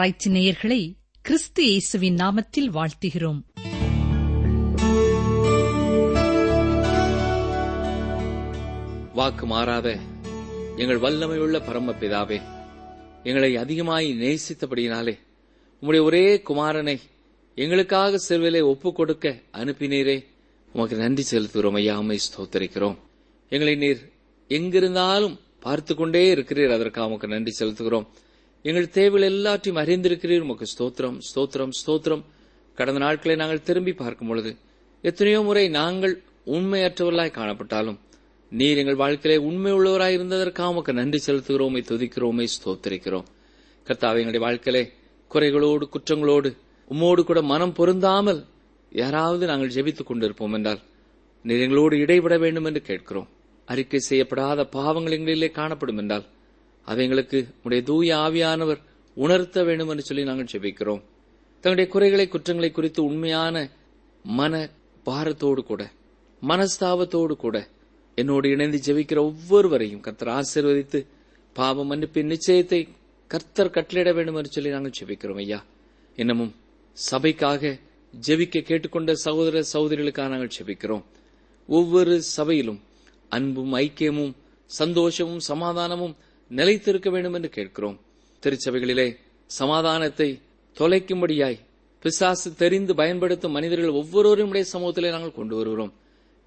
ஆராய்ச்சி நேயர்களை கிறிஸ்து இயேசுவின் நாமத்தில் வாழ்த்துகிறோம். வாக்கு மாறாத எங்கள் வல்லமையுள்ள பரமபிதாவே எங்களை அதிகமாய் நேசித்தபடியினாலே உம்முடைய ஒரே குமாரனை எங்களுக்காக செல்விலே ஒப்புக் கொடுக்க அனுப்பினீரே. உமக்கு நன்றி செலுத்துகிறோம் ஐயாமை ஸ்தோத்தரிக்கிறோம். எங்களை நீர் எங்கிருந்தாலும் பார்த்து கொண்டே இருக்கிறீர். அதற்காக உமக்கு நன்றி செலுத்துகிறோம். எங்கள் தேவைகள் எல்லாற்றையும் அறிந்திருக்கிறீர். உமக்கு ஸ்தோத்திரம் ஸ்தோத்திரம் ஸ்தோத்திரம். கடந்த நாட்களை நாங்கள் திரும்பி பார்க்கும் பொழுது எத்தனையோ முறை நாங்கள் உண்மையற்றவர்களாய் காணப்பட்டாலும் நீர் எங்கள் வாழ்க்கையிலே உண்மை உள்ளவராய் இருந்ததற்காக உமக்கு நன்றி செலுத்துகிறோமை துதிக்கிறோமே ஸ்தோத்திரிக்கிறோம். கர்த்தாவை எங்களுடைய வாழ்க்கையிலே குறைகளோடு குற்றங்களோடு உம்மோடு கூட மனம் பொருந்தாமல் யாராவது நாங்கள் ஜெபித்துக் கொண்டிருப்போம் என்றால் நீர் எங்களோடு இடைவிட வேண்டும் என்று கேட்கிறோம். அறிக்கை செய்யப்படாத பாவங்கள் எங்களிலே காணப்படும் என்றால் அதை எங்களுக்கு உடைய தூய ஆவியானவர் உணர்த்த வேண்டும் என்று சொல்லி நாங்கள் ஜெபிக்கிறோம். தங்களுடைய குறைகளை குற்றங்களை குறித்து உண்மையான மன பாரத்தோடு கூட மனஸ்தாபத்தோடு கூட என்னோடு இணைந்து ஜெபிக்கிற ஒவ்வொருவரையும் கர்த்தர் ஆசீர்வதித்து பாவ மன்னிப்பின் நிச்சயத்தை கர்த்தர் கட்டளையிட வேண்டும் என்று சொல்லி நாங்கள் ஜெபிக்கிறோம் ஐயா. இன்னமும் சபைக்காக ஜெபிக்க கேட்டுக்கொண்ட சகோதர சகோதரிகளுக்காக நாங்கள் ஜெபிக்கிறோம். ஒவ்வொரு சபையிலும் அன்பும் ஐக்கியமும் சந்தோஷமும் சமாதானமும் நிலைத்திருக்க வேண்டும் என்று கேட்கிறோம். திருச்சபைகளிலே சமாதானத்தை தொலைக்கும்படியாய் பிசாசு தெரிந்து பயன்படுத்தும் மனிதர்கள் ஒவ்வொருவரும் சமூகத்திலே நாங்கள் கொண்டு வருகிறோம்.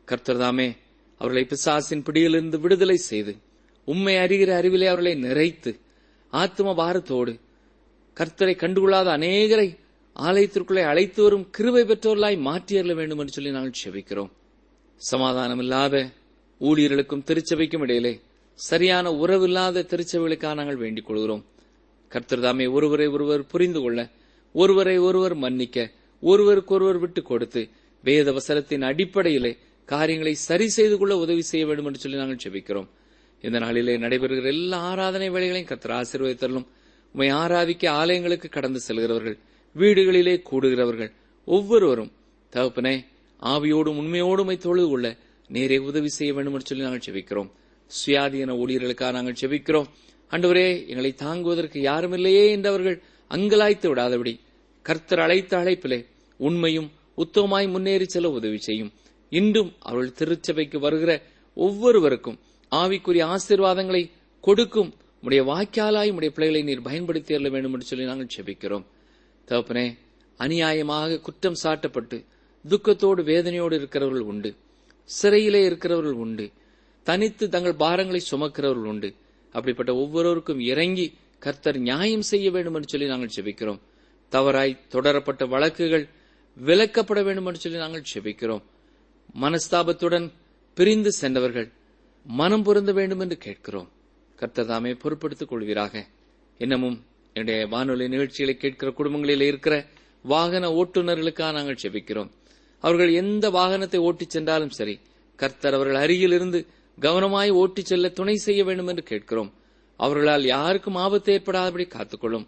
கர்த்தர்தாமே அவர்களை பிசாசின் பிடியிலிருந்து விடுதலை செய்து உண்மை அறிகிற அறிவிலே அவர்களை நிறைத்து ஆத்ம பாரத்தோடு கர்த்தரை கண்டுகொள்ளாத அநேகரை ஆலயத்திற்குள்ளே அழைத்து வரும் கிருவை பெற்றோர்களாய் மாற்றியறல வேண்டும் என்று சொல்லி நாங்கள் செபிக்கிறோம். சமாதானம் இல்லாத ஊழியர்களுக்கும் திருச்சபைக்கும் இடையிலே சரியான உறவில்லாத திருச்சபைகளுக்காக நாங்கள் வேண்டிக் கொள்கிறோம். கர்த்தர் தாமே ஒருவரை ஒருவர் புரிந்து கொள்ள ஒருவரை ஒருவர் மன்னிக்க ஒருவருக்கொருவர் விட்டுக் கொடுத்து வேத வசனத்தின் அடிப்படையிலே காரியங்களை சரி செய்து கொள்ள உதவி செய்ய வேண்டும் என்று சொல்லி நாங்கள் செபிக்கிறோம் இந்த நாளிலே நடைபெறுகிற எல்லா ஆராதனை வேலைகளையும் கர்த்தர் ஆசீர்வதித்தரலும் உண்மை ஆராதிக்க ஆலயங்களுக்கு கடந்து செல்கிறவர்கள் வீடுகளிலே கூடுகிறவர்கள் ஒவ்வொருவரும் தகப்பனே ஆவியோடும் உண்மையோடும் தொழுது கொள்ள நேரே உதவி செய்ய வேண்டும் என்று சொல்லி நாங்கள் செபிக்கிறோம் சுயாதீன ஊழியர்களுக்காக நாங்கள் செபிக்கிறோம். அன்றுவரே எங்களை தாங்குவதற்கு யாரும் இல்லையே என்றவர்கள் அங்கலாய்த்து விடாதபடி கர்த்தர் அழைத்த அழைப்பிலே உண்மையும் உத்தமாய் முன்னேறி செல்ல உதவி செய்யும். இன்றும் அவர்கள் திருச்சபைக்கு வருகிற ஒவ்வொருவருக்கும் ஆவிக்குரிய ஆசீர்வாதங்களை கொடுக்கும். உடைய வாக்கியாலாய் உடைய பிள்ளைகளை நீர் பயன்படுத்தி அருள வேண்டும் என்று சொல்லி நாங்கள் செபிக்கிறோம். தகப்பனே அநியாயமாக குற்றம் சாட்டப்பட்டு துக்கத்தோடு வேதனையோடு இருக்கிறவர்கள் உண்டு. சிறையிலே இருக்கிறவர்கள் உண்டு. தனித்து தங்கள் பாரங்களை சுமக்கிறவர்கள் உண்டு. அப்படிப்பட்ட ஒவ்வொருவருக்கும் இறங்கி கர்த்தர் நியாயம் செய்ய வேண்டும் என்று சொல்லி நாங்கள் செபிக்கிறோம் தவறாய் தொடரப்பட்ட வழக்குகள் விலக்கப்பட வேண்டும் என்று சொல்லி நாங்கள் செபிக்கிறோம் மனஸ்தாபத்துடன் பிரிந்து சென்றவர்கள் மனம் பொருந்த வேண்டும் என்று கேட்கிறோம். கர்த்தர் தாமே பொறுப்படுத்திக் கொள்வீராக. இன்னமும் என்னுடைய வானொலி நிகழ்ச்சிகளை கேட்கிற குடும்பங்களில் இருக்கிற வாகன ஓட்டுநர்களுக்காக நாங்கள் செபிக்கிறோம் அவர்கள் எந்த வாகனத்தை ஓட்டிச் சென்றாலும் சரி கர்த்தர் அவர்கள் அருகில் இருந்து கவனமாய் ஓட்டிச் செல்ல துணை செய்ய வேண்டும் என்று கேட்கிறோம். அவர்களால் யாருக்கும் ஆபத்து ஏற்படாதபடி காத்துக்கொள்ளும்.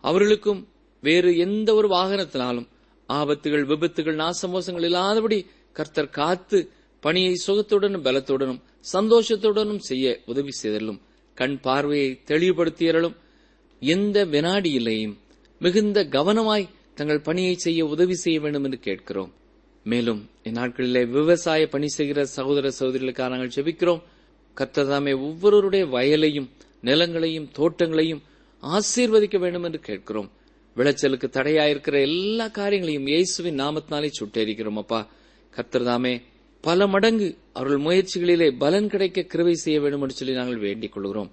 அவர்களுக்கும் வேறு எந்த ஒரு வாகனத்தினாலும் ஆபத்துகள் விபத்துகள் நாசமோசங்கள் இல்லாதபடி கர்த்தர் காத்து பணியை சுகத்துடனும் பலத்துடனும் சந்தோஷத்துடனும் செய்ய உதவி செய்தலும் கண் பார்வையை தெளிவுபடுத்தியறலும் எந்த வினாடியிலேயும் மிகுந்த கவனமாய் தங்கள் பணியை செய்ய உதவி செய்ய வேண்டும் என்று கேட்கிறோம். மேலும் இந்நாட்களிலே விவசாய பணி செய்கிற சகோதர சகோதரிகளுக்காக நாங்கள் ஜெபிக்கிறோம். கத்ததாமே ஒவ்வொருவருடைய வயலையும் நிலங்களையும் தோட்டங்களையும் ஆசீர்வதிக்க வேண்டும் என்று கேட்கிறோம். விளைச்சலுக்கு தடையாயிருக்கிற எல்லா காரியங்களையும் இயேசுவின் நாமத்தினாலே சுட்டெரிக்கிறோம் அப்பா. கர்த்தர்தாமே பல மடங்கு அவர்கள் முயற்சிகளிலே பலன் கிடைக்க கிருவை செய்ய வேண்டும் என்று சொல்லி நாங்கள் வேண்டிக் கொள்கிறோம்.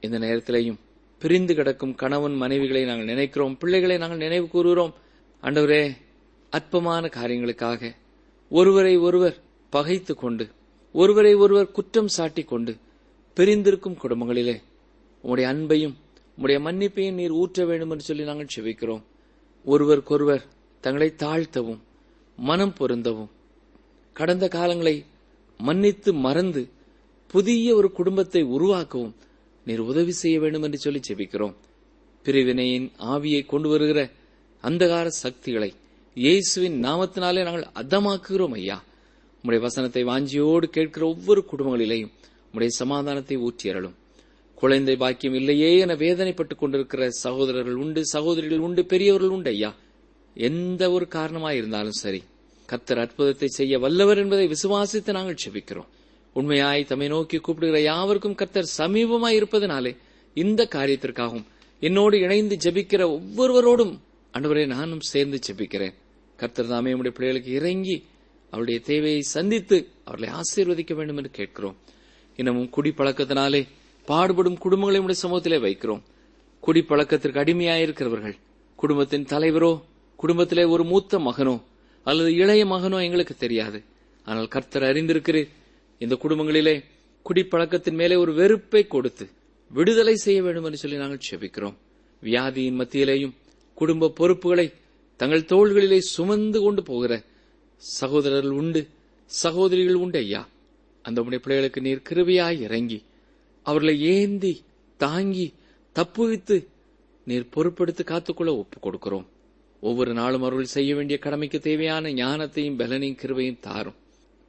இந்த நேரத்திலேயும் பிரிந்து கிடக்கும் கணவன் மனைவிகளை நாங்கள் நினைக்கிறோம். பிள்ளைகளை நாங்கள் நினைவு கூறுகிறோம். ஆண்டவரே அற்பமான காரியங்களுக்காக ஒருவரை ஒருவர் பகைத்து கொண்டு ஒருவரை ஒருவர் குற்றம் சாட்டிக் கொண்டு பிரிந்திருக்கும் குடும்பங்களிலே உம்முடைய அன்பையும் உம்முடைய மன்னிப்பையும் நீர் ஊற்ற வேண்டும் என்று சொல்லி நாங்கள் செவிக்கிறோம் ஒருவருக்கொருவர் தங்களை தாழ்த்தவும் மனம் பொருந்தவும் கடந்த காலங்களை மன்னித்து மறந்து புதிய ஒரு குடும்பத்தை உருவாக்கவும் நீர் உதவி செய்ய வேண்டும் என்று சொல்லி செபிக்கிறோம். பிரிவினையின் ஆவியை கொண்டு வருகிற அந்தகார சக்திகளை இயேசுவின் நாமத்தினாலே நாங்கள் அதமாக்குகிறோம் ஐயா. உம்முடைய வசனத்தை வாஞ்சியோடு கேட்கிற ஒவ்வொரு குடும்பங்களிலேயும் உம்முடைய சமாதானத்தை ஊற்றியறலும் குழந்தை பாக்கியம் இல்லையே என வேதனைப்பட்டுக் கொண்டிருக்கிற சகோதரர்கள் உண்டு சகோதரிகள் உண்டு பெரியவர்கள் உண்டு ஐயா. எந்த ஒரு காரணமாக இருந்தாலும் சரி கத்தர் அற்புதத்தை செய்ய வல்லவர் என்பதை விசுவாசித்து நாங்கள் செபிக்கிறோம். உண்மையாய் தம்மை நோக்கி கூப்பிடுகிற யாவருக்கும் கத்தர் சமீபமாய் இருப்பதனாலே இந்த காரியத்திற்காகவும் என்னோடு இணைந்து ஜெபிக்கிற ஒவ்வொருவரோடும் அன்றுவரே நானும் சேர்ந்து ஜெபிக்கிறேன் கர்த்தர் தாமே நம்முடைய பிள்ளைகளுக்கு இறங்கி அவருடைய தேவையை சந்தித்து அவர்களை ஆசீர்வதிக்க வேண்டும் என்று கேட்கிறோம். இன்னமும் குடிப்பழக்கத்தினாலே பாடுபடும் குடும்பங்களை நம்முடைய சமூகத்திலே வைக்கிறோம். குடிப்பழக்கத்திற்கு அடிமையாயிருக்கிறவர்கள் குடும்பத்தின் தலைவரோ குடும்பத்திலே ஒரு மூத்த மகனோ அல்லது இளைய மகனோ எங்களுக்கு தெரியாது. ஆனால் கர்த்தர் அறிந்திருக்கிறீர் இந்த குடும்பங்களிலே குடிப்பழக்கத்தின் மேலே ஒரு வெறுப்பை கொடுத்து விடுதலை செய்ய வேண்டும் என்று சொல்லி நாங்கள் செபிக்கிறோம். வியாதியின் மத்தியிலேயும் குடும்ப பொறுப்புகளை தங்கள் தோள்களிலே சுமந்து கொண்டு போகிற சகோதரர்கள் உண்டு சகோதரிகள் உண்டு ஐயா. அந்த உடைய பிள்ளைகளுக்கு நீர் கிருபையாய் இறங்கி அவர்களை ஏந்தி தாங்கி தப்புவித்து நீர் பொறுப்பெடுத்து காத்துக்கொள்ள ஒப்புக் கொடுக்கிறோம். ஒவ்வொரு நாளும் அவர்கள் செய்ய வேண்டிய கடமைக்கு தேவையான ஞானத்தையும் பலனையும் கிருபையும் தாரும்.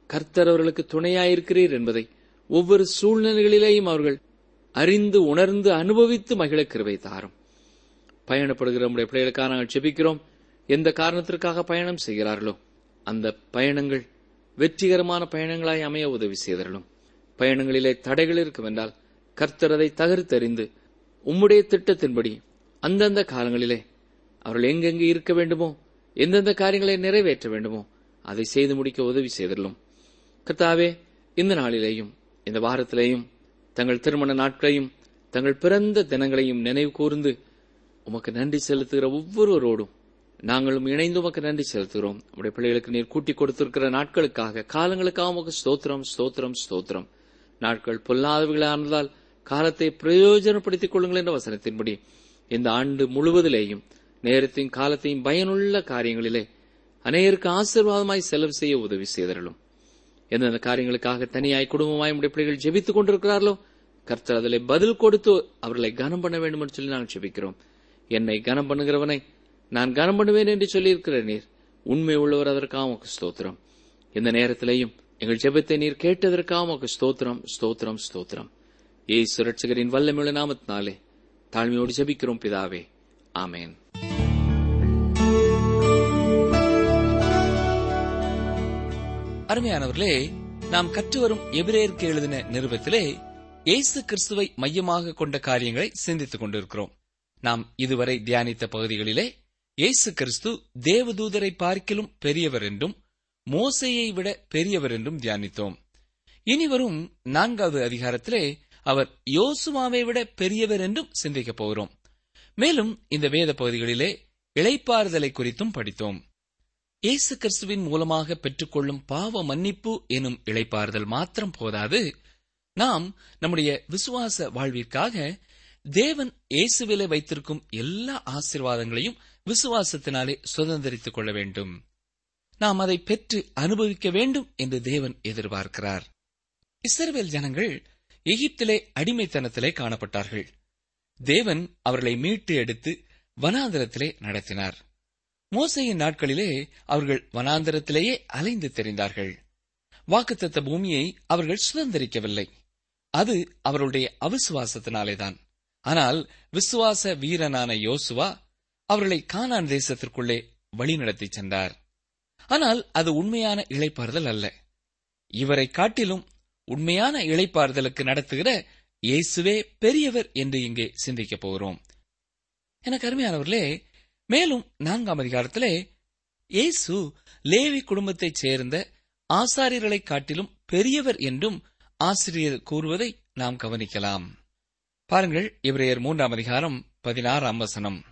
கர்த்தர் அவர்களுக்கு துணையாயிருக்கிறீர் என்பதை ஒவ்வொரு சூழ்நிலைகளிலேயும் அவர்கள் அறிந்து உணர்ந்து அனுபவித்து மகிழ கிருபை தாரும். பயணப்படுகிற நம்முடைய பிள்ளைகளுக்காக நாங்கள் செபிக்கிறோம் எந்த காரணத்திற்காக பயணம் செய்கிறார்களோ அந்த பயணங்கள் வெற்றிகரமான பயணங்களாய் அமைய உதவி செய்தார்களும் பயணங்களிலே தடைகள் இருக்கும் என்றால் கர்த்தரதை தகர்த்தறிந்து உம்முடைய திட்டத்தின்படி அந்தந்த காலங்களிலே அவர்கள் எங்கெங்கு இருக்க வேண்டுமோ எந்தெந்த காரியங்களை நிறைவேற்ற வேண்டுமோ அதை செய்து முடிக்க உதவி செய்தரலும் கர்த்தாவே இந்த நாளிலேயும் இந்த வாரத்திலேயும் தங்கள் திருமண நாட்களையும் தங்கள் பிறந்த தினங்களையும் நினைவு கூர்ந்து உமக்கு நன்றி செலுத்துகிற ஒவ்வொருவரோடும் நாங்களும் இணைந்து உமக்கு நன்றி செலுத்துகிறோம். உடைய பிள்ளைகளுக்கு நீர் கூட்டி கொடுத்திருக்கிற நாட்களுக்காக காலங்களுக்காக உமக்கு ஸ்தோத்திரம் ஸ்தோத்திரம் ஸ்தோத்திரம். நாட்கள் பொல்லாதவர்களானதால் காலத்தை பிரயோஜனப்படுத்திக் கொள்ளுங்கள் என்ற வசனத்தின்படி இந்த ஆண்டு முழுவதிலேயும் நேரத்தையும் காலத்தையும் பயனுள்ள காரியங்களிலே அநேகருக்கு ஆசீர்வாதமாய் செலவு செய்ய உதவி செய்தரலும் எந்தெந்த காரியங்களுக்காக தனியாய் குடும்பமாய் உடைய பிள்ளைகள் ஜெபித்துக் கொண்டிருக்கிறார்களோ கர்த்தர் அதில் பதில் கொடுத்து அவர்களை கனம் பண்ண வேண்டும் என்று சொல்லி நாங்கள் ஜெபிக்கிறோம். என்னை கனம் பண்ணுகிறவனை நான் கனம் பண்ணுவேன் என்று சொல்லியிருக்கிற நீர். உண்மை உள்ளவர் அதற்காக உமக்கு ஸ்தோத்திரம். இந்த நேரத்திலையும் எங்கள் ஜெபத்தை நீர் கேட்டதற்காக உமக்கு ஸ்தோத்திரம் ஸ்தோத்திரம் ஸ்தோத்திரம். ஏய் சுரட்சகரின் வல்லமிழ நாமத்தினாலே தாழ்மையோடு ஜெபிக்கிறோம் பிதாவே. ஆமேன். அருமையானவர்களே நாம் கற்று வரும் எபிரேயருக்கு எழுதின நிருபத்திலே இயேசு கிறிஸ்துவை மையமாக கொண்ட காரியங்களை சிந்தித்துக் கொண்டிருக்கிறோம். நாம் இதுவரை தியானித்த பகுதிகளிலே இயேசு கிறிஸ்து தேவதூதரை பார்க்கிலும் பெரியவர் என்றும் மோசையை விட பெரியவர் என்றும் தியானித்தோம். இனிவரும் நான்காவது அதிகாரத்திலே அவர் யோசுவாவை விட பெரியவர் என்றும் சிந்திக்கப் போகிறோம். மேலும் இந்த வேத பகுதிகளிலே இளைப்பாறுதலை குறித்தும் படித்தோம். இயேசு கிறிஸ்துவின் மூலமாக பெற்றுக்கொள்ளும் பாவ மன்னிப்பு எனும் இளைப்பாறுதல் மாத்திரம் போதாது. நாம் நம்முடைய விசுவாச வாழ்விற்காக தேவன் இயேசுவிலே வைத்திருக்கும் எல்லா ஆசீர்வாதங்களையும் விசுவாசத்தினாலே சுதந்திரித்துக் கொள்ள வேண்டும். நாம் அதை பெற்று அனுபவிக்க வேண்டும் என்று தேவன் எதிர்பார்க்கிறார். இஸ்ரவேல் ஜனங்கள் எகிப்திலே அடிமைத்தனத்திலே காணப்பட்டார்கள். தேவன் அவர்களை மீட்டு எடுத்து வனாந்தரத்திலே நடத்தினார். மோசையின் நாட்களிலே அவர்கள் வனாந்தரத்திலேயே அலைந்து தெரிந்தார்கள். வாக்குத்தத்த பூமியை அவர்கள் சுதந்திரிக்கவில்லை. அது அவர்களுடைய அவிசுவாசத்தினாலேதான். ஆனால் விசுவாச வீரனான யோசுவா அவர்களை கானான் தேசத்திற்குள்ளே வழிநடத்தி சென்றார். ஆனால் அது உண்மையான இழைப்பாறுதல் அல்ல. இவரை காட்டிலும் உண்மையான இழைப்பாறுதலுக்கு நடத்துகிற இயேசுவே பெரியவர் என்று இங்கே சிந்திக்கப் போகிறோம். எனக்கு அருமையானவர்களே மேலும் நான்காம் அதிகாரத்திலே இயேசு லேவி குடும்பத்தைச் சேர்ந்த ஆசாரியர்களைக் காட்டிலும் பெரியவர் என்றும் ஆசிரியர் கூறுவதை நாம் கவனிக்கலாம். பாருங்கள் இவரையர் மூன்றாம் அதிகாரம் பதினாறாம் வசனம்.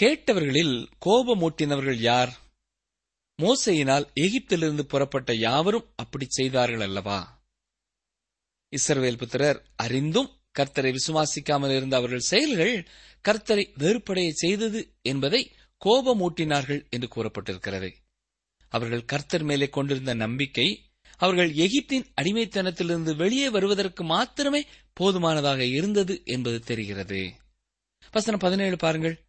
கேட்டவர்களில் கோபமூட்டினவர்கள் யார்? மோசையினால் எகிப்திலிருந்து புறப்பட்ட யாவரும் அப்படி செய்தார்கள் அல்லவா? இஸ்ரவேல் புத்திரர் அறிந்தும் கர்த்தரை விசுவாசிக்காமல் இருந்த அவர்கள் செயல்கள் கர்த்தரை வெறுப்படைய செய்தது என்பதை கோபமூட்டினார்கள் என்று கூறப்பட்டிருக்கிறது. அவர்கள் கர்த்தர் மேலே கொண்டிருந்த நம்பிக்கை அவர்கள் எகிப்தின் அடிமைத்தனத்திலிருந்து வெளியே வருவதற்கு மாத்திரமே போதுமானதாக இருந்தது என்பது தெரிகிறது. வசனம் பதினேழு பாருங்கள்.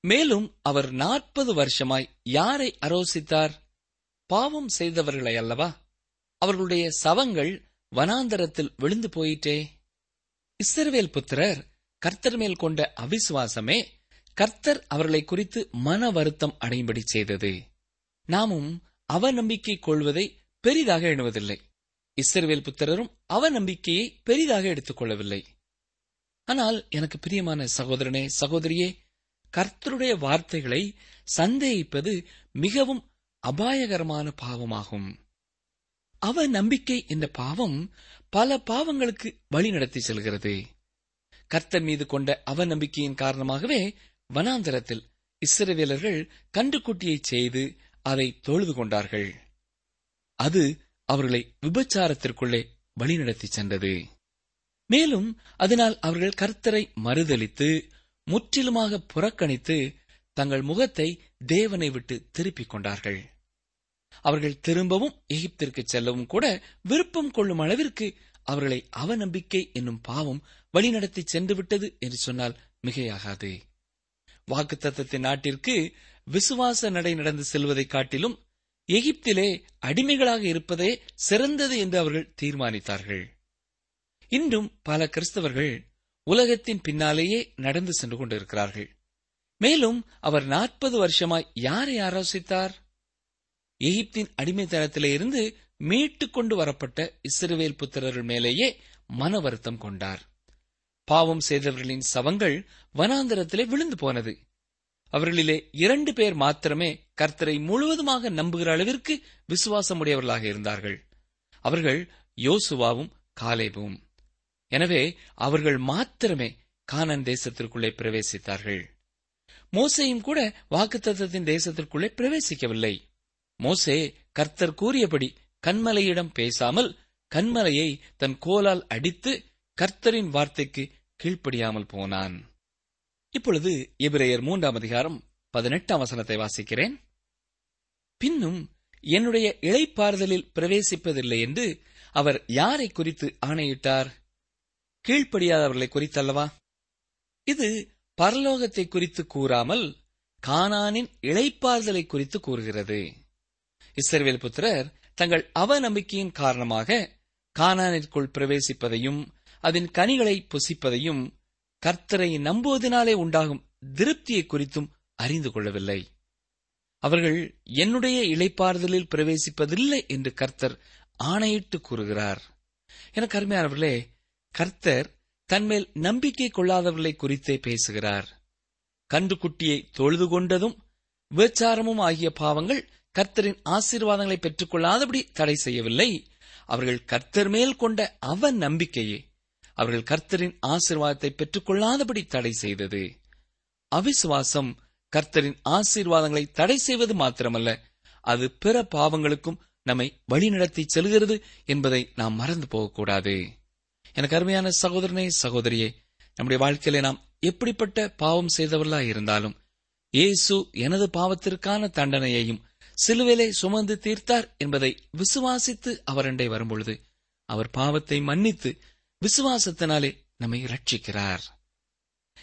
மேலும் அவர் நாற்பது வருஷமாய் யாரை அரோசித்தார்? பாவம் செய்தவர்களை அல்லவா? அவர்களுடைய சவங்கள் வனாந்தரத்தில் விழுந்து போயிட்டே இஸ்ரவேல் புத்திரர் கர்த்தர் மேல் கொண்ட அவிசுவாசமே கர்த்தர் அவர்களை குறித்து மன வருத்தம் அடையும்படி செய்தது. நாமும் அவநம்பிக்கை கொள்வதை பெரிதாக எண்ணுவதில்லை. இஸ்ரவேல் புத்திரரும் அவநம்பிக்கையை பெரிதாக எடுத்துக் கொள்ளவில்லை. ஆனால் எனக்கு பிரியமான சகோதரனே சகோதரியே கர்த்தருடைய வார்த்தைகளை சந்தேகிப்பது மிகவும் அபாயகரமான பாவமாகும். அவ நம்பிக்கை என்ற பாவம் பல பாவங்களுக்கு வழி நடத்தி செல்கிறது. கர்த்தர் மீது கொண்ட அவநம்பிக்கையின் காரணமாகவே வனாந்தரத்தில் இஸ்ரவேலர்கள் கண்டுக்குட்டியை செய்து அதை தொழுது கொண்டார்கள். அது அவர்களை விபச்சாரத்திற்குள்ளே வழிநடத்தி சென்றது. மேலும் அதனால் அவர்கள் கர்த்தரை மறுதளித்து முற்றிலுமாக புறக்கணித்து தங்கள் முகத்தை தேவனை விட்டு திருப்பிக் கொண்டார்கள். அவர்கள் திரும்பவும் எகிப்திற்கு செல்லவும் கூட விருப்பம் கொள்ளும் அளவிற்கு அவர்களை அவநம்பிக்கை என்னும் பாவம் வழிநடத்தி சென்று விட்டது என்று சொன்னால் மிகையாகாது. வாக்குத்தத்தத்தின் நாட்டிற்கு விசுவாச நடை நடந்து செல்வதைக் காட்டிலும் எகிப்திலே அடிமைகளாக இருப்பதே சிறந்தது என்று அவர்கள் தீர்மானித்தார்கள். இன்றும் பல கிறிஸ்தவர்கள் உலகத்தின் பின்னாலேயே நடந்து சென்று கொண்டிருக்கிறார்கள். மேலும் அவர் நாற்பது வருஷமாய் யாரை ஆலோசித்தார் எகிப்தின் அடிமைத்தனத்திலே இருந்து மீட்டுக் கொண்டு வரப்பட்ட இஸ்ரவேல் புத்திரர்கள் மேலேயே மன வருத்தம் கொண்டார். பாவம் செய்தவர்களின் சவங்கள் வனாந்தரத்திலே விழுந்து போனது. அவர்களிலே இரண்டு பேர் மாத்திரமே கர்த்தரை முழுவதுமாக நம்புகிற அளவிற்கு விசுவாசமுடையவர்களாக இருந்தார்கள். அவர்கள் யோசுவாவும் காலேபும். எனவே அவர்கள் மாத்திரமே கானன் தேசத்திற்குள்ளே பிரவேசித்தார்கள். மோசையும் கூட வாக்குத்தத்தத்தின் தேசத்திற்குள்ளே பிரவேசிக்கவில்லை. மோசே கர்த்தர் கூறியபடி கண்மலையிடம் பேசாமல் கண்மலையை தன் கோலால் அடித்து கர்த்தரின் வார்த்தைக்கு கீழ்ப்படியாமல் போனான். இப்பொழுது எபிரேயர் மூன்றாம் அதிகாரம் பதினெட்டாம் வசனத்தை வாசிக்கிறேன். பின்னும் என்னுடைய இழைப்பாறுதலில் பிரவேசிப்பதில்லை என்று அவர் யாரை குறித்து ஆணையிட்டார்? கீழ்ப்படியாதவர்களை குறித்தல்லவா? இது பரலோகத்தை குறித்து கூறாமல் கானானின் இழைப்பாறுதலை குறித்து கூறுகிறது. இஸ்ரவேல் புத்திரர் தங்கள் அவநம்பிக்கையின் காரணமாக கானானிற்குள் பிரவேசிப்பதையும் அதன் கனிகளை புசிப்பதையும் கர்த்தரை நம்புவதனாலே உண்டாகும் திருப்தியை குறித்தும் அறிந்து கொள்ளவில்லை. அவர்கள் என்னுடைய இளைப்பாறுதலில் பிரவேசிப்பதில்லை என்று கர்த்தர் ஆணையிட்டு கூறுகிறார். எனக்கு அருமையானவர்களே கர்த்தர் தன்மேல் நம்பிக்கை கொள்ளாதவர்களை குறித்தே பேசுகிறார். கன்றுக்குட்டியை தொழுது கொண்டதும் விபச்சாரமும் ஆகிய பாவங்கள் கர்த்தரின் ஆசீர்வாதங்களை பெற்றுக்கொள்ளாதபடி தடை செய்யவில்லை. அவர்கள் கர்த்தர் மேல் கொண்ட அவ நம்பிக்கையே அவர்கள் கர்த்தரின் ஆசீர்வாதத்தை பெற்றுக்கொள்ளாதபடி தடை செய்தது. அவிசுவாசம் கர்த்தரின் ஆசீர்வாதங்களை தடை செய்வது மாத்திரமல்ல அது பிற பாவங்களுக்கும் நம்மை வழிநடத்தி செல்கிறது என்பதை நாம் மறந்து போகக்கூடாது. எனக்கு அருமையான சகோதரனே சகோதரியே நம்முடைய வாழ்க்கையில நாம் எப்படிப்பட்ட பாவம் செய்தவர்களா இருந்தாலும் இயேசு எனது பாவத்திற்கான தண்டனையையும் சிலுவிலே சுமந்து தீர்த்தார் என்பதை விசுவாசித்து அவரண்டை வரும்பொழுது அவர் பாவத்தை மன்னித்து விசுவாசத்தினாலே நம்மை ரட்சிக்கிறார்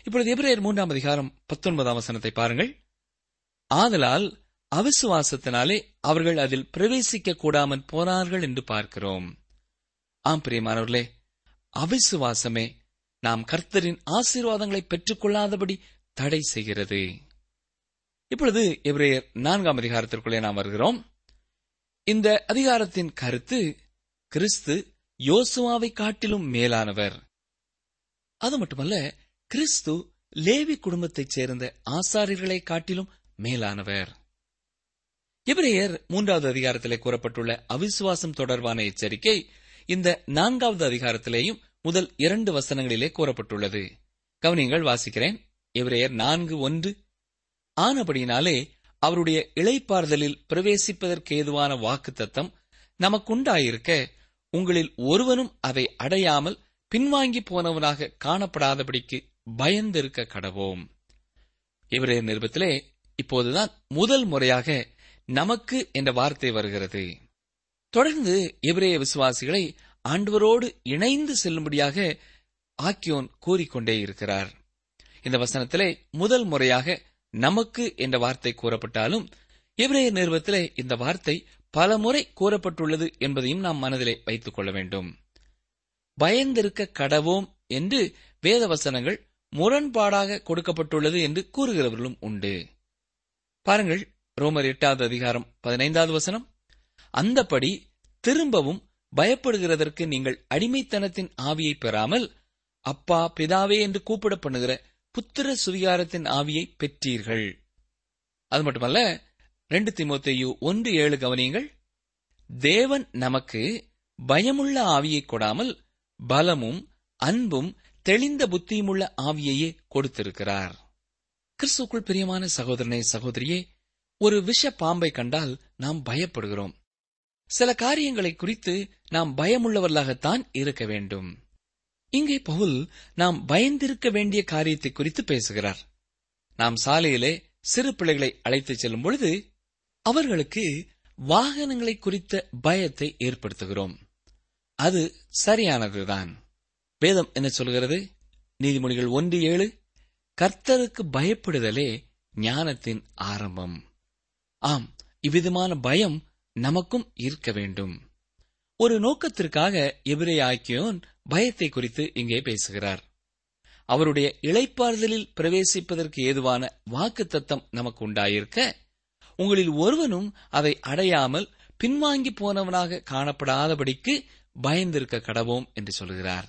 இப்பொழுது எபிரேயர் மூன்றாம் அதிகாரம் பத்தொன்பதாம் வசனத்தை பாருங்கள். ஆதலால் அவிசுவாசத்தினாலே அவர்கள் அதில் பிரவேசிக்க கூடாமல் போனார்கள் என்று பார்க்கிறோம். ஆம் பிரியமானவர்களே அவிசுவாசமே நாம் கர்த்தரின் ஆசீர்வாதங்களை பெற்றுக்கொள்ளாதபடி தடை செய்கிறது. இப்பொழுது எபிரேயர் நான்காம் அதிகாரத்திற்குள்ளே நாம் வருகிறோம். இந்த அதிகாரத்தின் கருத்து கிறிஸ்து யோசுவாவை காட்டிலும் மேலானவர். அது மட்டுமல்ல கிறிஸ்து லேவி குடும்பத்தைச் சேர்ந்த ஆசாரியர்களை காட்டிலும் மேலானவர். எபிரேயர் மூன்றாவது அதிகாரத்திலே கூறப்பட்டுள்ள அவிசுவாசம் தொடர்பான எச்சரிக்கை இந்த நான்காவது அதிகாரத்திலேயும் முதல் இரண்டு வசனங்களிலே கூறப்பட்டுள்ளது. கவனியங்கள் வாசிக்கிறேன். எபிரேயர் நான்கு ஒன்று. ஆனபடியினாலே அவருடைய இளைப்பாறுதலில் பிரவேசிப்பதற்கேதுவான வாக்குத்தத்தம் நமக்குண்டாயிருக்க உங்களில் ஒருவனும் அதை அடையாமல் பின்வாங்கி போனவனாக காணப்படாதபடிக்கு பயந்திருக்க கடவோம். இவரே நிருபத்திலே இப்போதுதான் முதல் முறையாக நமக்கு என்ற வார்த்தை வருகிறது. தொடர்ந்து இவரே விசுவாசிகளை ஆண்டவரோடு இணைந்து செல்லும்படியாக ஆக்கியோன் கூறிக்கொண்டே இருக்கிறார். இந்த வசனத்திலே முதல் முறையாக நமக்கு என்ற வார்த்தை கூறப்பட்டாலும் எபிரேய நிறுவத்திலே இந்த வார்த்தை பல முறை கூறப்பட்டுள்ளது என்பதையும் நாம் மனதிலே வைத்துக் கொள்ள வேண்டும். பயந்திருக்க கடவோம் என்று வேத வசனங்கள் முரண்பாடாக கொடுக்கப்பட்டுள்ளது என்று கூறுகிறவர்களும் உண்டு. பாருங்கள் ரோமர் எட்டாவது அதிகாரம் பதினைந்தாவது வசனம். அந்தபடி திரும்பவும் பயப்படுகிறதற்கு நீங்கள் அடிமைத்தனத்தின் ஆவியை பெறாமல் அப்பா பிதாவே என்று கூப்பிட பண்ணுகிற புத்திர சுவிகாரத்தின் ஆவியை பெற்றீர்கள். அது மட்டுமல்ல ரெண்டு திமுத்தையு ஒன்று ஏழு கவனியங்கள். தேவன் நமக்கு பயமுள்ள ஆவியை கொடாமல் பலமும் அன்பும் தெளிந்த புத்தியுமுள்ள ஆவியையே கொடுத்திருக்கிறார். கிறிஸ்துக்குள் பிரியமான சகோதரனே சகோதரியே ஒரு விஷ பாம்பை கண்டால் நாம் பயப்படுகிறோம். சில காரியங்களை குறித்து நாம் பயமுள்ளவர்களாகத்தான் இருக்க வேண்டும். இங்கே பவுல் நாம் பயந்திருக்க வேண்டிய காரியத்தை குறித்து பேசுகிறார். நாம் சாலையிலே சிறு பிள்ளைகளை அழைத்துச் செல்லும் பொழுது அவர்களுக்கு வாகனங்களை குறித்த பயத்தை ஏற்படுத்துகிறோம். அது சரியானதுதான். வேதம் என்ன சொல்கிறது? நீதிமொழிகள் ஒன்று ஏழு கர்த்தருக்கு பயப்படுதலே ஞானத்தின் ஆரம்பம். ஆம் இவ்விதமான பயம் நமக்கும் இருக்க வேண்டும். ஒரு நோக்கத்திற்காக எபிரே ஆக்கியோன் பயத்தை குறித்து இங்கே பேசுகிறார். அவருடைய இளைப்பாறுதலில் பிரவேசிப்பதற்கு ஏதுவான வாக்கு தத்தம் நமக்கு உண்டாயிருக்க உங்களில் ஒருவனும் அதை அடையாமல் பின்வாங்கி போனவனாக காணப்படாதபடிக்கு பயந்திருக்க கடவோம் என்று சொல்கிறார்.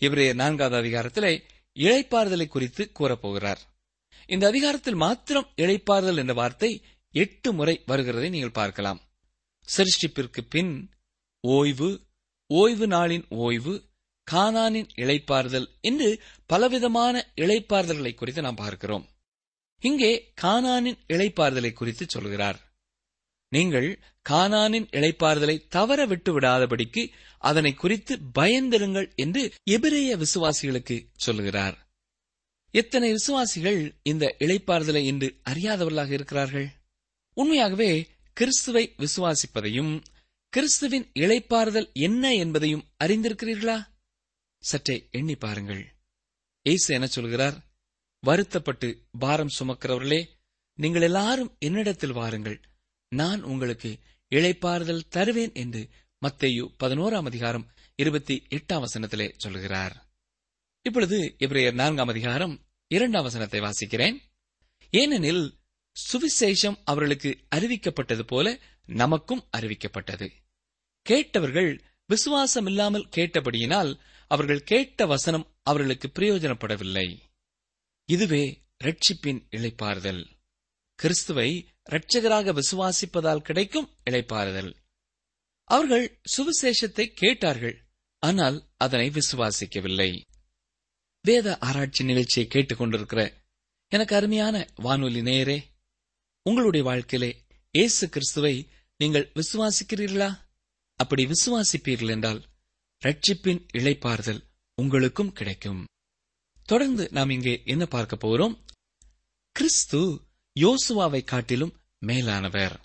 இவரே நான்காவது அதிகாரத்திலே இழைப்பாறுதலை குறித்து கூறப்போகிறார். இந்த அதிகாரத்தில் மாத்திரம் இழைப்பாறுதல் என்ற வார்த்தை எட்டு முறை வருகிறதை நீங்கள் பார்க்கலாம். சிருஷ்டிப்பிற்கு பின் ஓய்வு ஓய்வு நாளின் ஓய்வு கானானின் இழைப்பாறுதல் என்று பலவிதமான இழைப்பாறுதல்களை குறித்து நாம் பார்க்கிறோம். இங்கே கானானின் இழைப்பாறுதலை குறித்து சொல்கிறார். நீங்கள் கானானின் இழைப்பாறுதலை தவற விட்டு விடாதபடிக்கு அதனை குறித்து பயந்திருங்கள் என்று எபிரேய விசுவாசிகளுக்கு சொல்லுகிறார். எத்தனை விசுவாசிகள் இந்த இழைப்பாறுதலை இன்று அறியாதவர்களாக இருக்கிறார்கள்? உண்மையாகவே கிறிஸ்துவை விசுவாசிப்பதையும் கிறிஸ்துவின் இழைப்பாறுதல் என்ன என்பதையும் அறிந்திருக்கிறீர்களா? சற்றே எண்ணி பாருங்கள். ஏசு என சொல்கிறார்? வருத்தப்பட்டு பாரம் சுமக்கிறவர்களே நீங்கள் எல்லாரும் என்னிடத்தில் வாருங்கள். நான் உங்களுக்கு இழைப்பாறுதல் தருவேன் என்று மத்தேயு பதினோராம் அதிகாரம் இருபத்தி எட்டாம் வசனத்திலே சொல்கிறார். இப்பொழுது இவரையர் நான்காம் அதிகாரம் இரண்டாம் வசனத்தை வாசிக்கிறேன். ஏனெனில் சுவிசேஷம் அவர்களுக்கு அறிவிக்கப்பட்டது போல நமக்கும் அறிவிக்கப்பட்டது. கேட்டவர்கள் விசுவாசம் இல்லாமல் கேட்டபடியினால் அவர்கள் கேட்ட வசனம் அவர்களுக்கு பிரயோஜனப்படவில்லை. இதுவே ரட்சிப்பின் இழைப்பாறுதல் கிறிஸ்துவை இரட்சகராக விசுவாசிப்பதால் கிடைக்கும் இழைப்பாறுதல் அவர்கள் சுவிசேஷத்தை கேட்டார்கள் ஆனால் அதனை விசுவாசிக்கவில்லை. வேத ஆராய்ச்சி நிகழ்ச்சியை கேட்டுக் கொண்டிருக்கிற எனக்கு அருமையான வானொலி நேயரே உங்களுடைய வாழ்க்கையிலே இயேசு கிறிஸ்துவை நீங்கள் விசுவாசிக்கிறீர்களா? அப்படி விசுவாசிப்பீர்கள் என்றால் ரட்சிப்பின் இழைப்பாறுதல் உங்களுக்கும் கிடைக்கும். தொடர்ந்து நாம் இங்கே என்ன பார்க்க போகிறோம்? கிறிஸ்து யோசுவாவை காட்டிலும் மேலானவர்.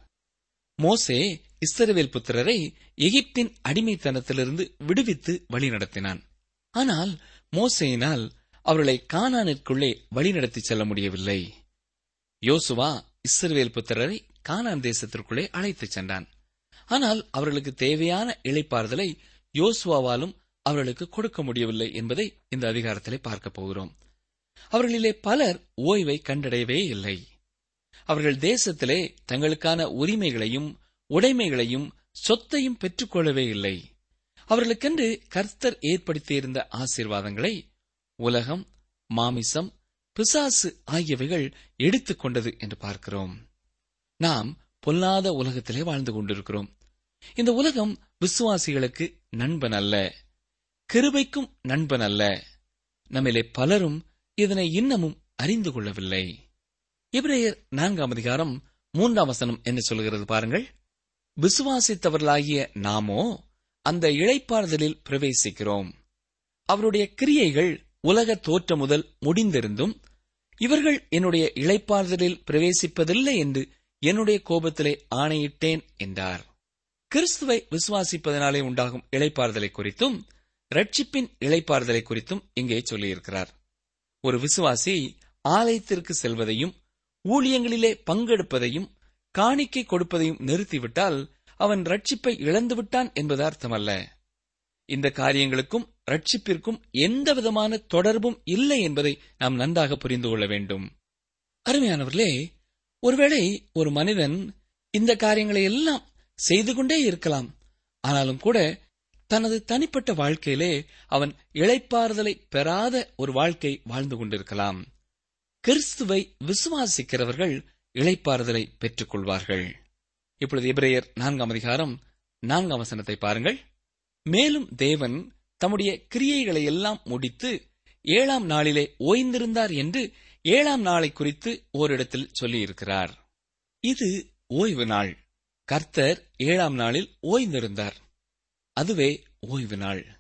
மோசே இஸ்ரவேல் புத்திரரை எகிப்தின் அடிமைத்தனத்திலிருந்து விடுவித்து வழிநடத்தினான் ஆனால் மோசையினால் அவர்களை கானானிற்குள்ளே வழிநடத்தி செல்ல முடியவில்லை. யோசுவா இஸ்ரவேல் புத்திரரை கானான் தேசத்திற்குள்ளே அழைத்துச் சென்றான். ஆனால் அவர்களுக்கு தேவையான இளைப்பாறுதலை யோசுவாவாலும் அவர்களுக்கு கொடுக்க முடியவில்லை என்பதை இந்த அதிகாரத்திலே பார்க்கப் போகிறோம். அவர்களிலே பலர் ஓய்வை கண்டடையவே இல்லை. அவர்கள் தேசத்திலே தங்களுக்கான உரிமைகளையும் உடைமைகளையும் சொத்தையும் பெற்றுக்கொள்ளவே இல்லை. அவர்களுக்கென்று கர்த்தர் ஏற்படுத்தியிருந்த ஆசீர்வாதங்களை உலகம் மாமிசம் பிசாசு ஆகியவைகள் எடுத்துக்கொண்டது என்று பார்க்கிறோம். நாம் பொல்லாத உலகத்திலே வாழ்ந்து கொண்டிருக்கிறோம். இந்த உலகம் விசுவாசிகளுக்கு நண்பன் அல்ல. கிருபைக்கும் நண்பன் அல்ல. நம்மிலே பலரும் இதனை இன்னமும் அறிந்து கொள்ளவில்லை. இப்ரேயர் நான்காம் அதிகாரம் மூன்றாம் வசனம் என்ன சொல்கிறது பாருங்கள். விசுவாசித்தவர்களாகிய நாமோ அந்த இழைப்பாறுதலில் பிரவேசிக்கிறோம். அவருடைய கிரியைகள் உலக தோற்றம் முதல் முடிந்திருந்தும் இவர்கள் என்னுடைய இழைப்பாறுதலில் பிரவேசிப்பதில்லை என்று என்னுடைய கோபத்திலே ஆணையிட்டேன் என்றார். கிறிஸ்துவை விசுவாசிப்பதனாலே உண்டாகும் இழைப்பாறுதலை குறித்தும் ரட்சிப்பின் இழைப்பாறுதலை குறித்தும் இங்கே சொல்லியிருக்கிறார். ஒரு விசுவாசி ஆலயத்திற்கு செல்வதையும் ஊழியங்களிலே பங்கெடுப்பதையும் காணிக்கை கொடுப்பதையும் நிறுத்திவிட்டால் அவன் ரட்சிப்பை இழந்துவிட்டான் என்பது அர்த்தமல்ல. இந்த காரியங்களுக்கும் ரட்சிப்பிற்கும் எந்தவிதமான தொடர்பும் இல்லை என்பதை நாம் நன்றாக புரிந்து கொள்ள வேண்டும். அருமையானவர்களே ஒருவேளை ஒரு மனிதன் இந்த காரியங்களை எல்லாம் செய்து கொண்டே இருக்கலாம். ஆனாலும் கூட தனது தனிப்பட்ட வாழ்க்கையிலே அவன் இழைப்பாறுதலை பெறாத ஒரு வாழ்க்கை வாழ்ந்து கொண்டிருக்கலாம். கிறிஸ்துவை விசுவாசிக்கிறவர்கள் இழைப்பாறுதலை பெற்றுக் கொள்வார்கள் இப்பொழுது இப்ரேயர் நான்காம் அதிகாரம் நான்காம் வசனத்தை பாருங்கள். மேலும் தேவன் தம்முடைய கிரியைகளை எல்லாம் முடித்து ஏழாம் நாளிலே ஓய்ந்திருந்தார் என்று ஏழாம் நாளை குறித்து ஓரிடத்தில் சொல்லியிருக்கிறார். இது ஓய்வு நாள். கர்த்தர் ஏழாம் நாளில் ஓய்ந்திருந்தார். அதுவே ஓய்வு நாள்.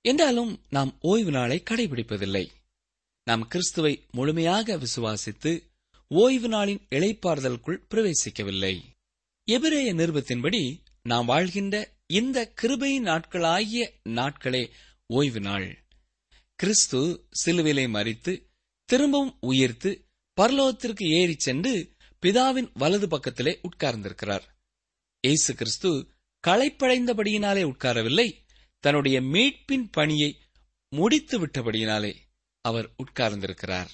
என்றாலும் நாம் ஓய்வு நாளை கடைபிடிப்பதில்லை. நாம் கிறிஸ்துவை முழுமையாக விசுவாசித்து ஓய்வு நாளின் இழைப்பாறுதலுக்குள் பிரவேசிக்கவில்லை. எபிரேய நிருபத்தின்படி நாம் வாழ்கின்ற இந்த கிருபையின் நாட்களாகிய நாட்களே ஓய்வு நாள். கிறிஸ்து சிலுவிலை மறித்து திரும்பவும் உயிர்த்து பரலோகத்திற்கு ஏறிச் சென்று பிதாவின் வலது பக்கத்திலே உட்கார்ந்திருக்கிறார். இயேசு கிறிஸ்து களைப்படைந்தபடியினாலே உட்காரவில்லை. தன்னுடைய மீட்பின் பணியை முடித்து விட்டபடியினாலே அவர் உட்கார்ந்திருக்கிறார்.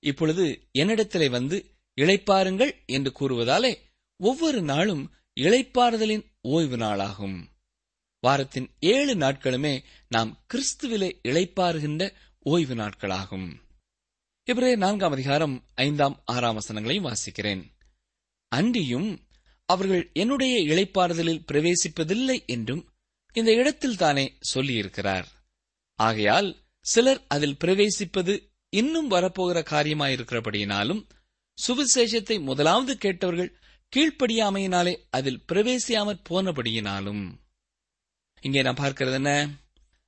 இப்பொழுது என்னிடத்திலே வந்து இழைப்பாருங்கள் என்று கூறுவதாலே ஒவ்வொரு நாளும் இழைப்பாறுதலின் ஓய்வு நாளாகும். வாரத்தின் ஏழு நாட்களுமே நாம் கிறிஸ்துவிலே இழைப்பாருகின்ற ஓய்வு நாட்களாகும். இவரே நான்காம் அதிகாரம் ஐந்தாம் ஆறாம் வசனங்களையும் வாசிக்கிறேன். அன்றியும் அவர்கள் என்னுடைய இழைப்பாறுதலில் பிரவேசிப்பதில்லை என்றும் இந்த இடத்தில் தானே சொல்லியிருக்கிறார். ஆகையால் சிலர் அதில் பிரவேசிப்பது இன்னும் வரப்போகிற காரியமாயிருக்கிறபடியினாலும் சுவிசேஷத்தை முதலாவது கேட்டவர்கள் கீழ்ப்படியாமையினாலே அதில் பிரவேசியாமற் போனபடியினாலும். இங்கே நான் பார்க்கிறது என்ன?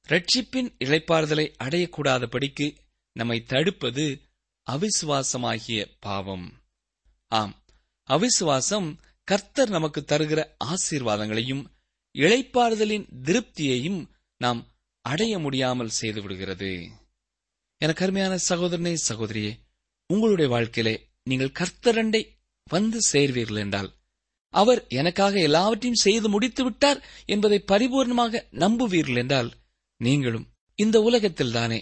ரட்சிப்பின் இழைப்பாறுதலை அடையக்கூடாதபடிக்கு நம்மை தடுப்பது அவிசுவாசமாகிய பாவம். ஆம் அவிசுவாசம் கர்த்தர் நமக்கு தருகிற ஆசீர்வாதங்களையும் இழைப்பாறுதலின் திருப்தியையும் நாம் அடைய முடியாமல் செய்துவிடுகிறது எனக்கு அருமையான சகோதரனே சகோதரியே உங்களுடைய வாழ்க்கையிலே நீங்கள் கர்த்தரண்டை வந்து சேர்வீர்கள் என்றால் அவர் எனக்காக எல்லாவற்றையும் செய்து முடித்து விட்டார் என்பதை பரிபூர்ணமாக நம்புவீர்கள் என்றால் நீங்களும் இந்த உலகத்தில் தானே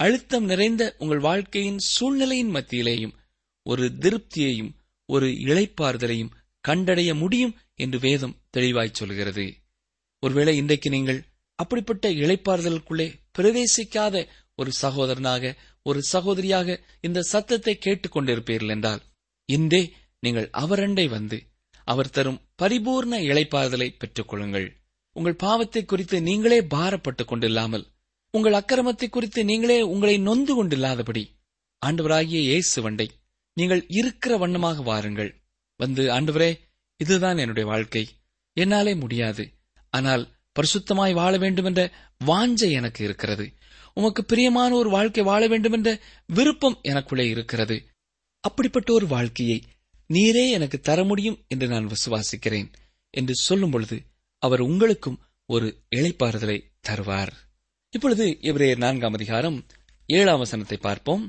அழுத்தம் நிறைந்த உங்கள் வாழ்க்கையின் சூழ்நிலையின் மத்தியிலேயும் ஒரு திருப்தியையும் ஒரு இழைப்பாறுதலையும் கண்டடைய முடியும் என்று வேதம் தெளிவாய் சொல்கிறது. ஒருவேளை இன்றைக்கு நீங்கள் அப்படிப்பட்ட இழைப்பாறுதலுக்குள்ளே பிரவேசிக்காத ஒரு சகோதரனாக ஒரு சகோதரியாக இந்த சத்தத்தை கேட்டுக்கொண்டிருப்பீர்கள் என்றால் இன்றே நீங்கள் அவரண்டை வந்து அவர் தரும் பரிபூர்ண இழைப்பாறுதலை பெற்றுக் கொள்ளுங்கள். உங்கள் பாவத்தை குறித்து நீங்களே பாரப்பட்டுக் கொண்டில்லாமல் உங்கள் அக்கிரமத்தை குறித்து நீங்களே உங்களை நொந்து கொண்டில்லாதபடி ஆண்டவராகிய இயேசு வண்டை நீங்கள் இருக்கிற வண்ணமாக வாருங்கள். வந்து ஆண்டவரே இதுதான் என்னுடைய வாழ்க்கை. என்னாலே முடியாது. ஆனால் பரிசுத்தமாய் வாழ வேண்டுமென்ற வாஞ்சை எனக்கு இருக்கிறது. உமக்கு பிரியமான ஒரு வாழ்க்கை வாழ வேண்டுமென்ற விருப்பம் எனக்குள்ளே இருக்கிறது. அப்படிப்பட்ட ஒரு வாழ்க்கையை நீரே எனக்கு தர முடியும் என்று நான் விசுவாசிக்கிறேன் என்று சொல்லும் பொழுது அவர் உங்களுக்கும் ஒரு இழைப்பாறுதலை தருவார். இப்பொழுது இவரே நான்காம் அதிகாரம் ஏழாம் வசனத்தை பார்ப்போம்.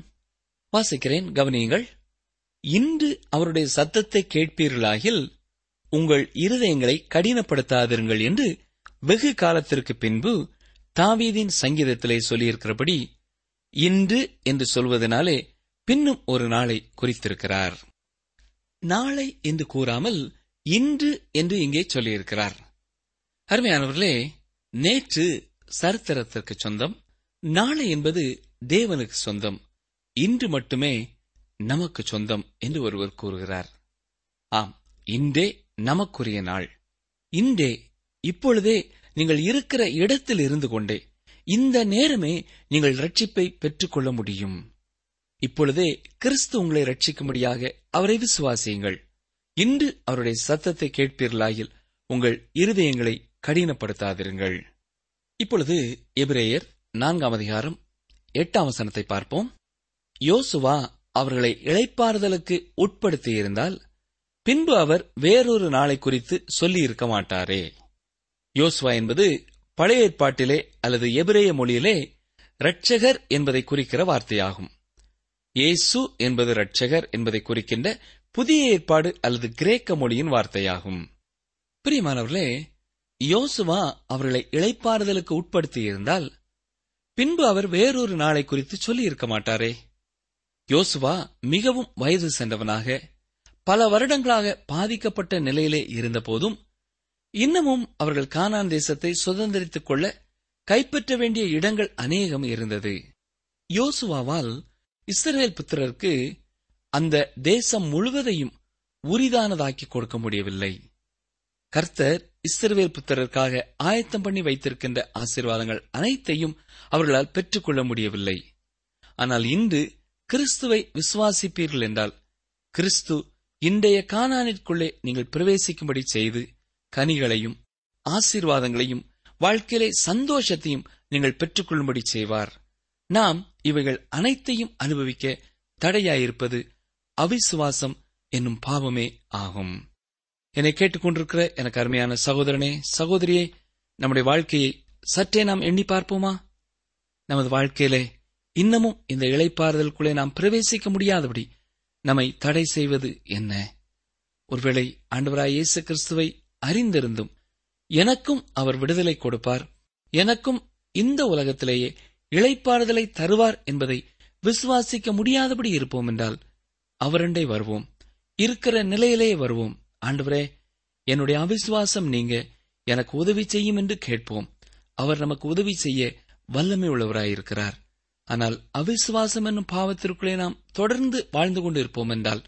வாசிக்கிறேன் கவனியுங்கள். இன்று அவருடைய சத்தத்தை கேட்பீர்களாகில் உங்கள் இருதயங்களை கடினப்படுத்தாதிருங்கள் என்று வெகு காலத்திற்கு பின்பு தாவீதின் சங்கீதத்திலே சொல்லியிருக்கிறபடி இன்று என்று சொல்வதனாலே பின்னும் ஒரு நாளை குறித்திருக்கிறார். நாளை என்று கூறாமல் இன்று என்று இங்கே சொல்லியிருக்கிறார். அருமையானவர்களே நேற்று சரித்திரத்திற்கு சொந்தம் நாளை என்பது தேவனுக்கு சொந்தம். இன்று மட்டுமே நமக்கு சொந்தம் என்று ஒருவர் கூறுகிறார். ஆம் இன்றே நமக்குரிய நாள். இன்றே இப்பொழுதே நீங்கள் இருக்கிற இடத்தில் இருந்து கொண்டே இந்த நேரமே நீங்கள் ரட்சிப்பை பெற்றுக்கொள்ள முடியும். இப்பொழுதே கிறிஸ்து உங்களை ரட்சிக்கும்படியாக அவரை விசுவாசியுங்கள். இன்று அவருடைய சத்தத்தை கேட்பீர்களாயில் உங்கள் இருதயங்களை கடினப்படுத்தாதிருங்கள். இப்பொழுது எபிரேயர் நான்காம் அதிகாரம் எட்டாம் வசனத்தை பார்ப்போம். யோசுவா அவர்களை இழைப்பாறுதலுக்கு உட்படுத்தியிருந்தால் பின்பு அவர் வேறொரு நாளை குறித்து சொல்லியிருக்க மாட்டாரே. யோசுவா என்பது பழைய ஏற்பாட்டிலே அல்லது எபிரேய மொழியிலே இரட்சகர் என்பதை குறிக்கிற வார்த்தையாகும். இயேசு என்பது இரட்சகர் என்பதை குறிக்கின்ற புதிய ஏற்பாடு அல்லது கிரேக்க மொழியின் வார்த்தையாகும். பிரியமானவர்களே யோசுவா அவர்களை இழைப்பாறுதலுக்கு உட்படுத்தியிருந்தால் பின்பு அவர் வேறொரு நாளை குறித்து சொல்லியிருக்க மாட்டாரே. யோசுவா மிகவும் வயது சென்றவனாக பல வருடங்களாக பாதிக்கப்பட்ட நிலையிலே இருந்தபோதும் இன்னமும் அவர்கள் கானான் தேசத்தை சுதந்திரித்துக் கொள்ள கைப்பற்ற வேண்டிய இடங்கள் அநேகம் இருந்தது. யோசுவாவால் இஸ்ரேல் புத்திரருக்கு அந்த தேசம் முழுவதையும் உரிதானதாக்கி கொடுக்க முடியவில்லை. கர்த்தர் இஸ்ரவேல் புத்திரருக்காக ஆயத்தம் பண்ணி வைத்திருக்கின்ற ஆசீர்வாதங்கள் அனைத்தையும் அவர்களால் பெற்றுக்கொள்ள முடியவில்லை. ஆனால் இன்று கிறிஸ்துவை விசுவாசிப்பீர்கள் என்றால் கிறிஸ்து இன்றைய காணானிற்குள்ளே நீங்கள் பிரவேசிக்கும்படி செய்து கனிகளையும் ஆசீர்வாதங்களையும் வாழ்க்கையிலே சந்தோஷத்தையும் நீங்கள் பெற்றுக்கொள்ளும்படி செய்வார். நாம் இவைகள் அனைத்தையும் அனுபவிக்க தடையாயிருப்பது அவிசுவாசம் என்னும் பாவமே ஆகும். என்னை கேட்டுக்கொண்டிருக்கிற எனக்கு அருமையான சகோதரனே சகோதரியே நம்முடைய வாழ்க்கையை சற்றே நாம் எண்ணி பார்ப்போமா? நமது வாழ்க்கையிலே இன்னமும் இந்த இளைப்பாறுதலுக்குள்ளே நாம் பிரவேசிக்க முடியாதபடி நம்மை தடை செய்வது என்ன? ஒருவேளை ஆண்டவராய் இயேசு கிறிஸ்துவை அறிந்திருந்தும் எனக்கும் அவர் விடுதலை கொடுப்பார். எனக்கும் இந்த உலகத்திலேயே இழைப்பாறுதலை தருவார் என்பதை விசுவாசிக்க முடியாதபடி இருப்போம் என்றால் அவரண்டை வருவோம். இருக்கிற நிலையிலேயே வருவோம். ஆண்டவரே என்னுடைய அவிசுவாசம் நீங்க எனக்கு உதவி செய்யும் என்று கேட்போம். அவர் நமக்கு உதவி செய்ய வல்லமை உள்ளவராயிருக்கிறார். ஆனால் அவிசுவாசம் என்னும் பாவத்திற்குள்ளே நாம் தொடர்ந்து வாழ்ந்து கொண்டு இருப்போம் என்றால்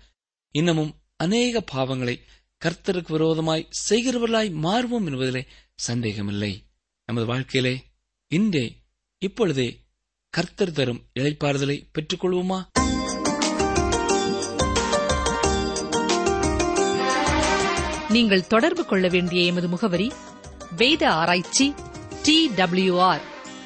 இன்னமும் அநேக பாவங்களை கர்த்தருக்கு விரோதமாய் செய்கிறவர்களாய் மாறுவோம் என்பதிலே சந்தேகமில்லை. நமது வாழ்க்கையிலே இன்றே இப்பொழுதே கர்த்தர் தரும் இழைப்பாறுதலை பெற்றுக்கொள்வோமா? நீங்கள் தொடர்பு கொள்ள வேண்டிய எமது முகவரி வேத ஆராய்ச்சி D W R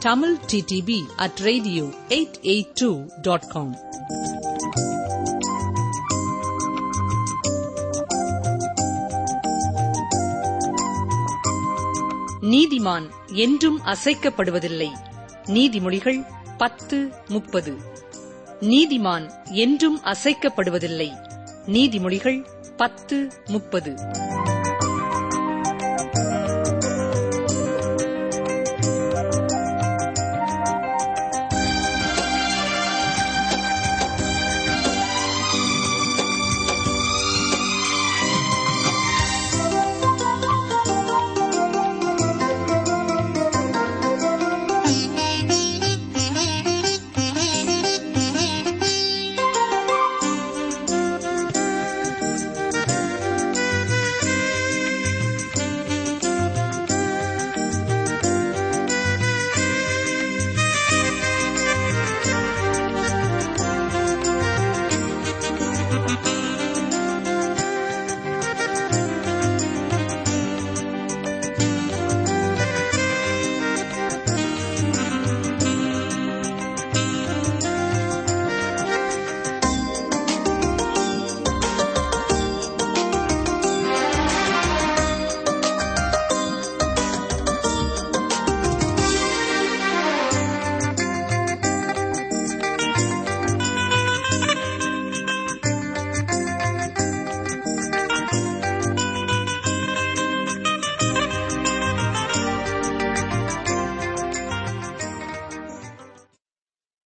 Tamil DTP at radio eight eight two dot com நீதிமான் என்றும் அசைக்கப்படுவதில்லை. நீதிமொழிகள் பத்து முப்பது. நீதிமான் என்றும் அசைக்கப்படுவதில்லை. நீதிமொழிகள் பத்து முப்பது.